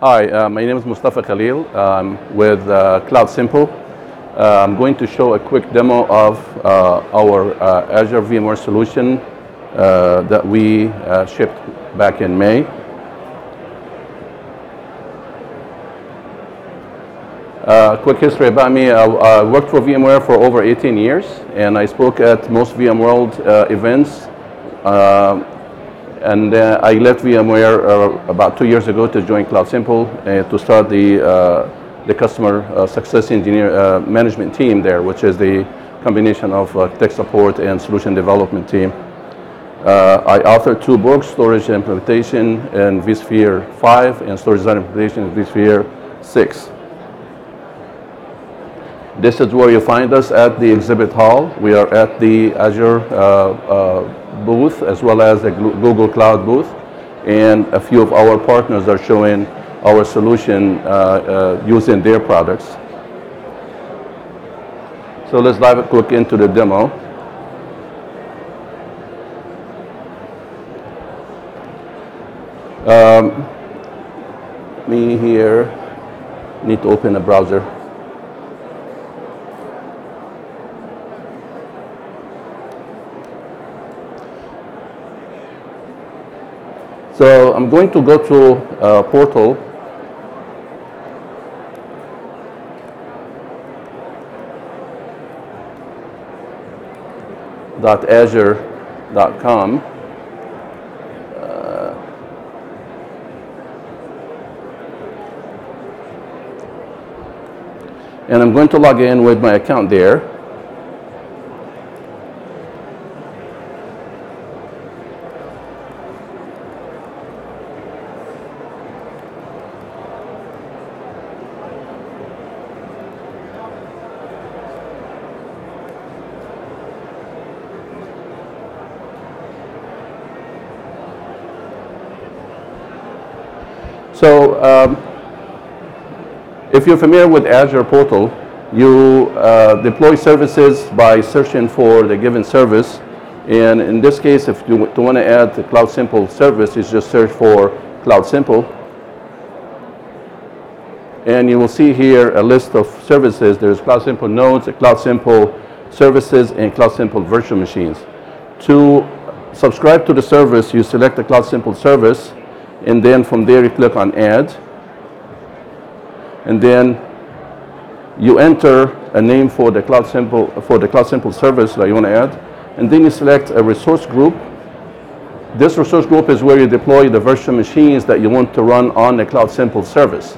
Hi, uh, my name is Mostafa Khalil um, with uh, Cloud Simple. Uh, I'm going to show a quick demo of uh, our uh, Azure VMware solution uh, that we shipped back in May. Quick history about me. I, I worked for VMware for over 18 years, and I spoke at most VMworld events. And uh, I left VMware uh, about two years ago to join Cloud Simple uh, to start the, uh, the customer uh, success engineer uh, management team there, which is the combination of tech support and solution development team. I authored two books, Storage Implementation in vSphere 5 and Storage Design Implementation in vSphere 6. This is where you find us at the exhibit hall. We are at the Azure booth as well as the Google Cloud booth. And a few of our partners are showing our solution uh, uh, using their products. So let's dive a quick into the demo. Um, me here need to open a browser. So I'm going to go to uh, portal. dot azure.com Uh, and I'm going to log in with my account there So um, if you're familiar with Azure Portal, you uh, deploy services by searching for the given service. And in this case, if you want to add the Cloud Simple service, you just search for Cloud Simple. And you will see here a list of services. There's Cloud Simple nodes, Cloud Simple services, and Cloud Simple virtual machines. To subscribe to the service, you select the Cloud Simple service, and then from there you click on Add. And then you enter a name for the Cloud Simple for the Cloud Simple service that you want to add, and then you select a resource group. This resource group is where you deploy the virtual machines that you want to run on the Cloud Simple service.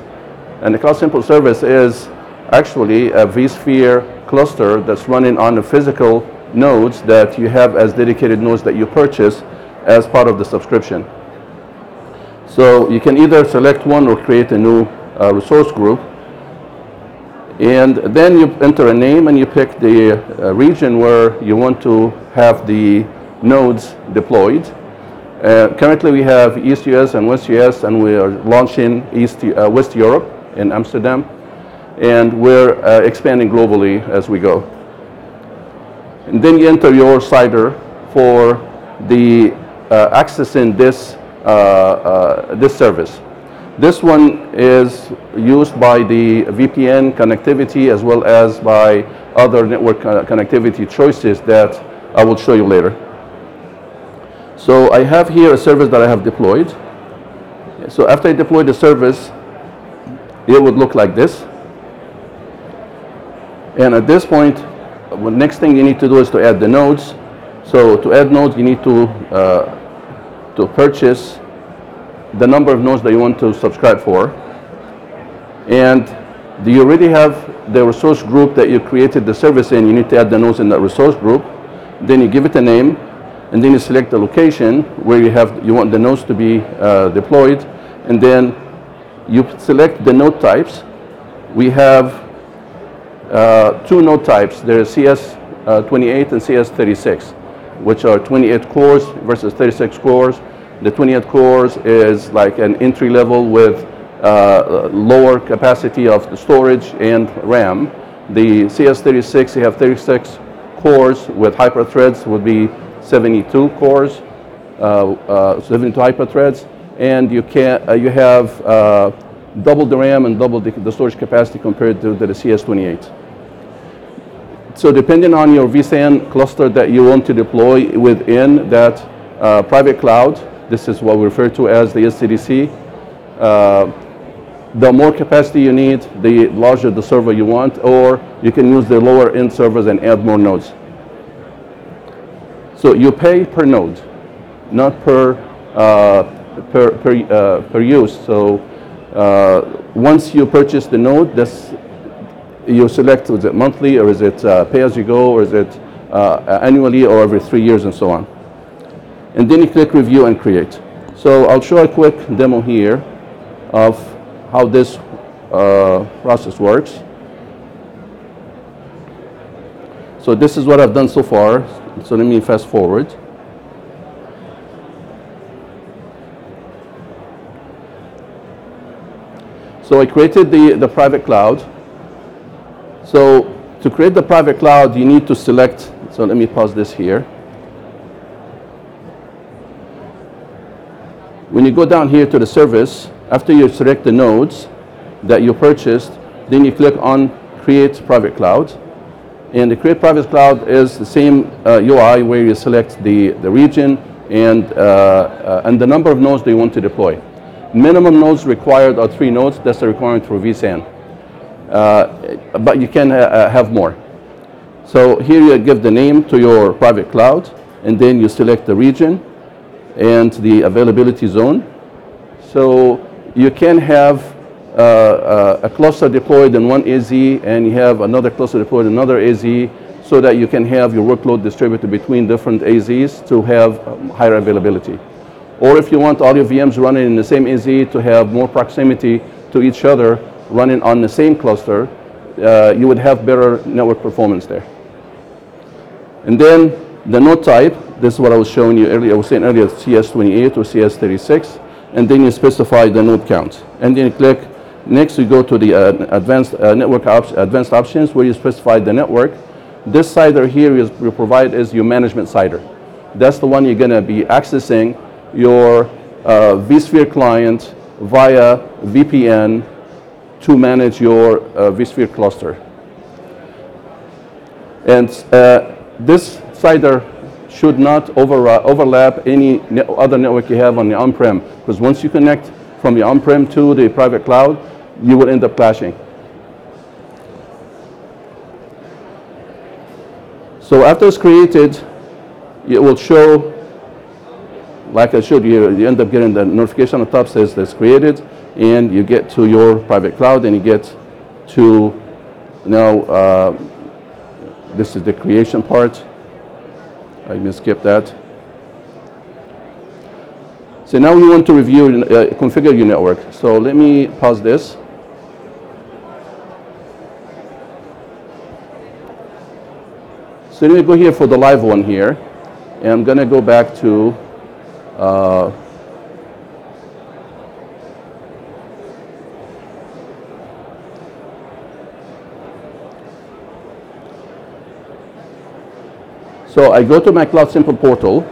And the Cloud Simple service is actually a vSphere cluster that's running on the physical nodes that you have as dedicated nodes that you purchase as part of the subscription. So you can either select one or create a new uh, resource group. And then you enter a name and you pick the uh, region where you want to have the nodes deployed. Uh, currently we have East US and West US and we are launching East, uh, West Europe in Amsterdam. And we're uh, expanding globally as we go. And then you enter your CIDR for the uh, accessing this, this service. This one is used by the VPN connectivity as well as by other network uh, connectivity choices that I will show you later. So I have here a service that I have deployed. So after I deploy the service, it would look like this. And at this point, the next thing you need to do is to add the nodes. So to add nodes, you need to, uh, to purchase the number of nodes that you want to subscribe for. And do you already have the resource group that you created the service in? You need to add the nodes in that resource group. Then you give it a name, and then you select the location where you have you want the nodes to be uh, deployed, and then you select the node types. We have uh, two node types. There is CS28 uh, and CS36, which are 28 cores versus 36 cores. The 28 cores is like an entry level with uh, lower capacity of the storage and RAM. The CS36, you have 36 cores with hyperthreads would be 72 cores, uh, uh, 72 hyperthreads, and you can uh, you have uh, double the RAM and double the, the storage capacity compared to the CS28. So depending on your vSAN cluster that you want to deploy within that uh, private cloud, this is what we refer to as the SDDC, uh, the more capacity you need, the larger the server you want, or you can use the lower end servers and add more nodes. So you pay per node, not per uh, per per, uh, per use. So uh, once you purchase the node, this you select is it monthly or is it uh, pay as you go or is it uh, annually or every three years and so on. And then you click review and create. So I'll show a quick demo here of how this uh, process works. So this is what I've done so far. So let me fast forward. So I created the, the private cloud. So to create the private cloud, you need to select, so let me pause this here. When you go down here to the service, after you select the nodes that you purchased, then you click on Create Private Cloud. And the Create Private Cloud is the same uh, UI where you select the, the region and, uh, uh, and the number of nodes you want to deploy. Minimum nodes required are three nodes. That's the requirement for vSAN. Uh, but you can uh, have more. So here you give the name to your private cloud, and then you select the region and the availability zone. So you can have uh, uh, a cluster deployed in one AZ and you have another cluster deployed in another AZ so that you can have your workload distributed between different AZs to have um, higher availability. Or if you want all your VMs running in the same AZ to have more proximity to each other running on the same cluster, uh, you would have better network performance there. And then the node type, this is what I was showing you earlier, I was saying earlier, CS28 or CS36, and then you specify the node count. And then you click, next you go to the uh, advanced uh, network op advanced options where you specify the network. This CIDR here is, you provide is your management CIDR. That's the one you're gonna be accessing your uh, vSphere client via VPN to manage your uh, vSphere cluster. And uh, this CIDR should not over, overlap any ne other network you have on the on-prem, because once you connect from the on-prem to the private cloud, you will end up clashing. So after it's created, it will show like I showed you, you end up getting the notification on the top says that's created, and you get to your private cloud, and you get to now uh, this is the creation part. I skip that. So now we want to review, uh, configure your network. So let me pause this. So let me go here for the live one here. And I'm going to go back to uh, so I go to my Cloud Simple portal.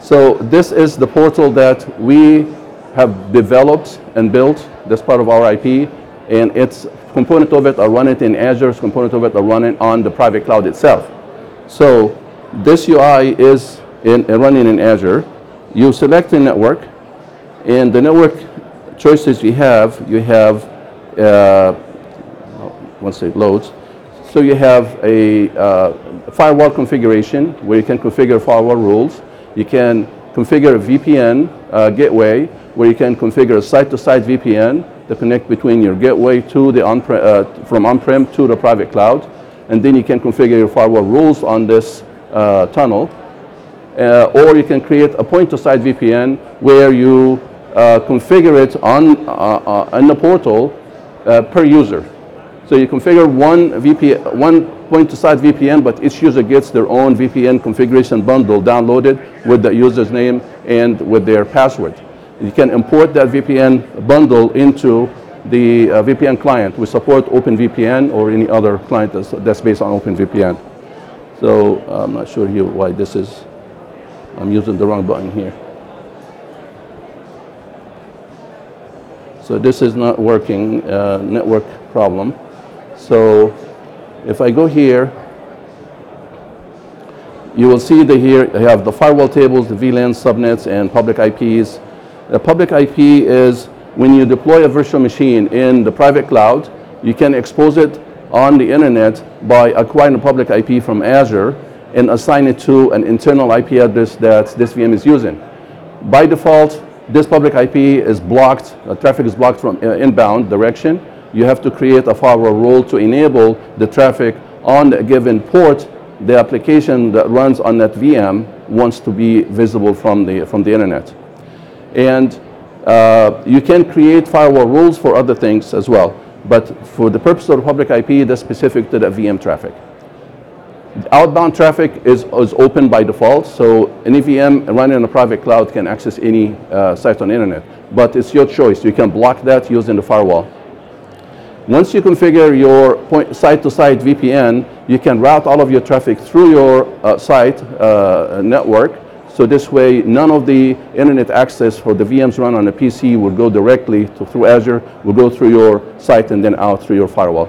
So this is the portal that we have developed and built. That's part of our IP. And its component of it are running in Azure, component of it are running on the private cloud itself. So this UI is in, running in Azure you select a network, and the network choices you have, you have, uh, once it loads, so you have a uh, firewall configuration where you can configure firewall rules. You can configure a VPN uh, gateway where you can configure a site-to-site VPN to connect between your gateway to the on uh, from on-prem to the private cloud. And then you can configure your firewall rules on this uh, tunnel uh, or you can create a point-to-site VPN where you uh, configure it on, uh, uh, the portal per user. So you configure one, VPN, one point-to-site VPN, but each user gets their own VPN configuration bundle downloaded with the user's name and with their password. You can import that VPN bundle into the uh, VPN client. We support OpenVPN or any other client that's, that's based on OpenVPN. So I'm not sure here why this is I'm using the wrong button here. So this is not working, uh, network problem. So if I go here, you will see that here I have the firewall tables, the VLAN subnets, and public IPs. The public IP is when you deploy a virtual machine in the private cloud, you can expose it on the internet by acquiring a public IP from Azure and assign it to an internal IP address that this VM is using. By default, this public IP is blocked, traffic is blocked from uh, inbound direction. You have to create a firewall rule to enable the traffic on a given port the application that runs on that VM wants to be visible from the, from the internet. And uh, you can create firewall rules for other things as well, but for the purpose of the public IP, that's specific to the VM traffic. Outbound traffic is, is open by default, so any VM running on a private cloud can access any uh, site on the internet. But it's your choice. You can block that using the firewall. Once you configure your site-to-site VPN, you can route all of your traffic through your uh, site uh, network. So this way, none of the internet access for the VMs run on a PC will go directly to, through Azure, will go through your site and then out through your firewall.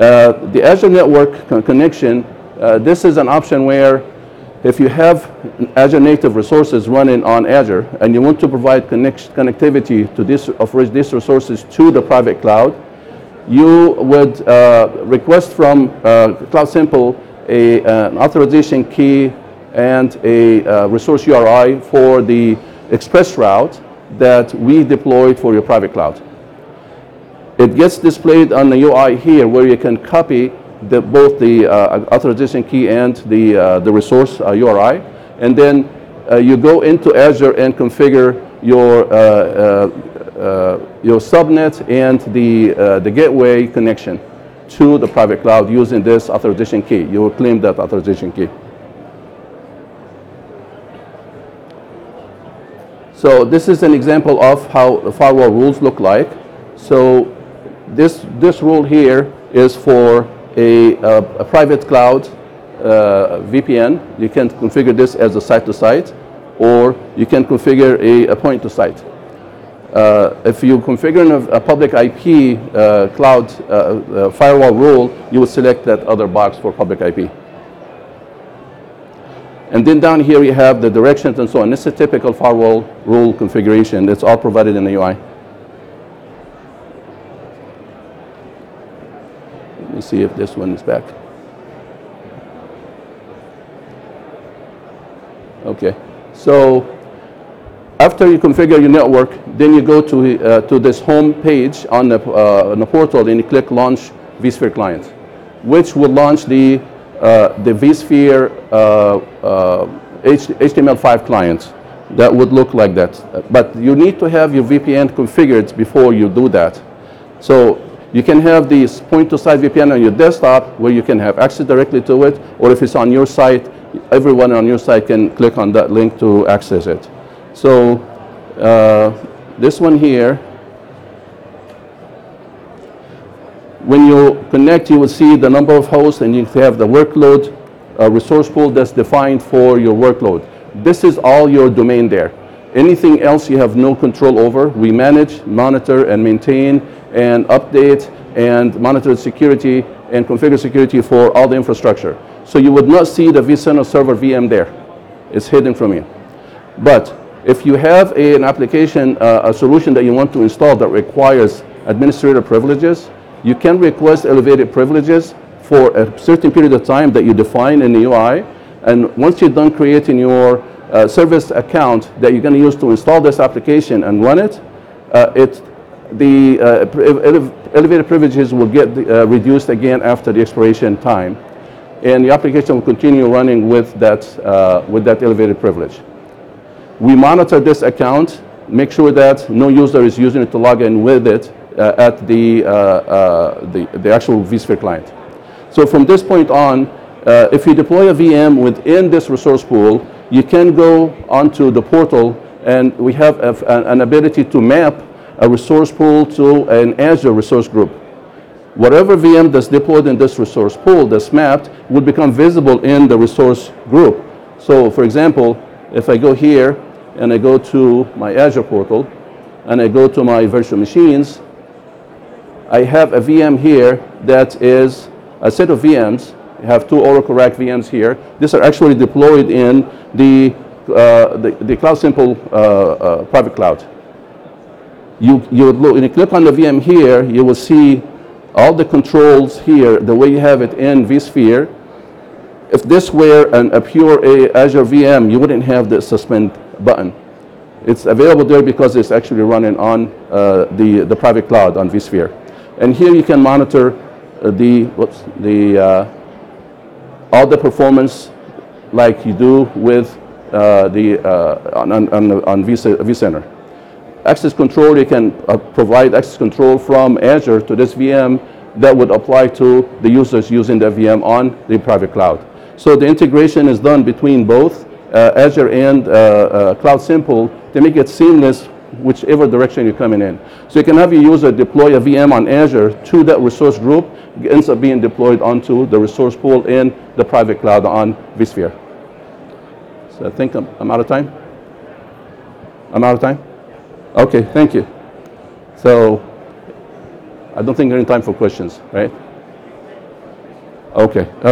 Uh, the Azure network con connection, uh, this is an option where if you have Azure native resources running on Azure and you want to provide connect connectivity to this, of these resources to the private cloud, you would uh, request from uh, Cloud Simple a, an authorization key and a uh, resource URI for the express route that we deployed for your private cloud. It gets displayed on the UI here where you can copy the, both the uh, authorization key and the, uh, the resource URI. Uh, and then you go into Azure and configure your, your subnet and the, the gateway connection to the private cloud using this authorization key. You will claim that authorization key. So this is an example of how the firewall rules look like. So this, this rule here is for a, a, a private cloud uh, VPN. You can configure this as a site-to-site, or you can configure a, point-to-site. Uh, if you configure a, a public IP uh, cloud uh, uh, firewall rule, you would select that other box for public IP. And then down here you have the directions and so on. This is a typical firewall rule configuration. It's all provided in the UI. Let me see if this one is back. Okay, so after you configure your network, then you go to, uh, to this home page on the, uh, on the portal and you click Launch vSphere Client, which will launch the, uh, the vSphere HTML5 uh, client. That would look like that. But you need to have your VPN configured before you do that. So you can have this point-to-site VPN on your desktop where you can have access directly to it, or if it's on your site, everyone on your site can click on that link to access it. So uh, this one here, when you connect, you will see the number of hosts and you have the workload uh, resource pool that's defined for your workload. This is all your domain there. Anything else you have no control over. We manage, monitor, and maintain, and update, and monitor security, and configure security for all the infrastructure. So you would not see the vCenter server VM there. It's hidden from you. But if you have a, an application, uh, a solution that you want to install that requires administrator privileges, you can request elevated privileges for a certain period of time that you define in the UI. And once you're done creating your uh, service account that you're going to use to install this application and run it, uh, it the uh, elevated privileges will get uh, reduced again after the expiration time. And the application will continue running with that, uh, with that elevated privilege. We monitor this account, make sure that no user is using it to log in with it uh, at the, the, the actual vSphere client. So from this point on, if you deploy a VM within this resource pool, you can go onto the portal and we have a, an ability to map a resource pool to an Azure resource group. Whatever VM that's deployed in this resource pool that's mapped would become visible in the resource group. So for example, if I go here and I go to my Azure portal, and I go to my virtual machines, I have a VM here that is a set of VMs. I have two Oracle RAC VMs here. These are actually deployed in the, uh, the, the Cloud Simple uh, uh, private cloud. You, you would look, when you click on the VM here, you will see all the controls here, the way you have it in vSphere. If this were an, a pure a Azure VM, you wouldn't have the suspend button. It's available there because it's actually running on uh, the, the private cloud on vSphere. And here you can monitor uh, the, whoops, the, uh, all the performance like you do with uh, the, uh, on, on, on vCenter. Access control, you can uh, provide access control from Azure to this VM that would apply to the users using the VM on the private cloud. So the integration is done between both uh, Azure and uh, uh, Cloud Simple to make it seamless whichever direction you're coming in. So you can have your user deploy a VM on Azure to that resource group, ends up being deployed onto the resource pool in the private cloud on vSphere. So I think I'm, I'm out of time. I'm out of time? Okay, thank you. So I don't think there's any time for questions, right? Okay, all right.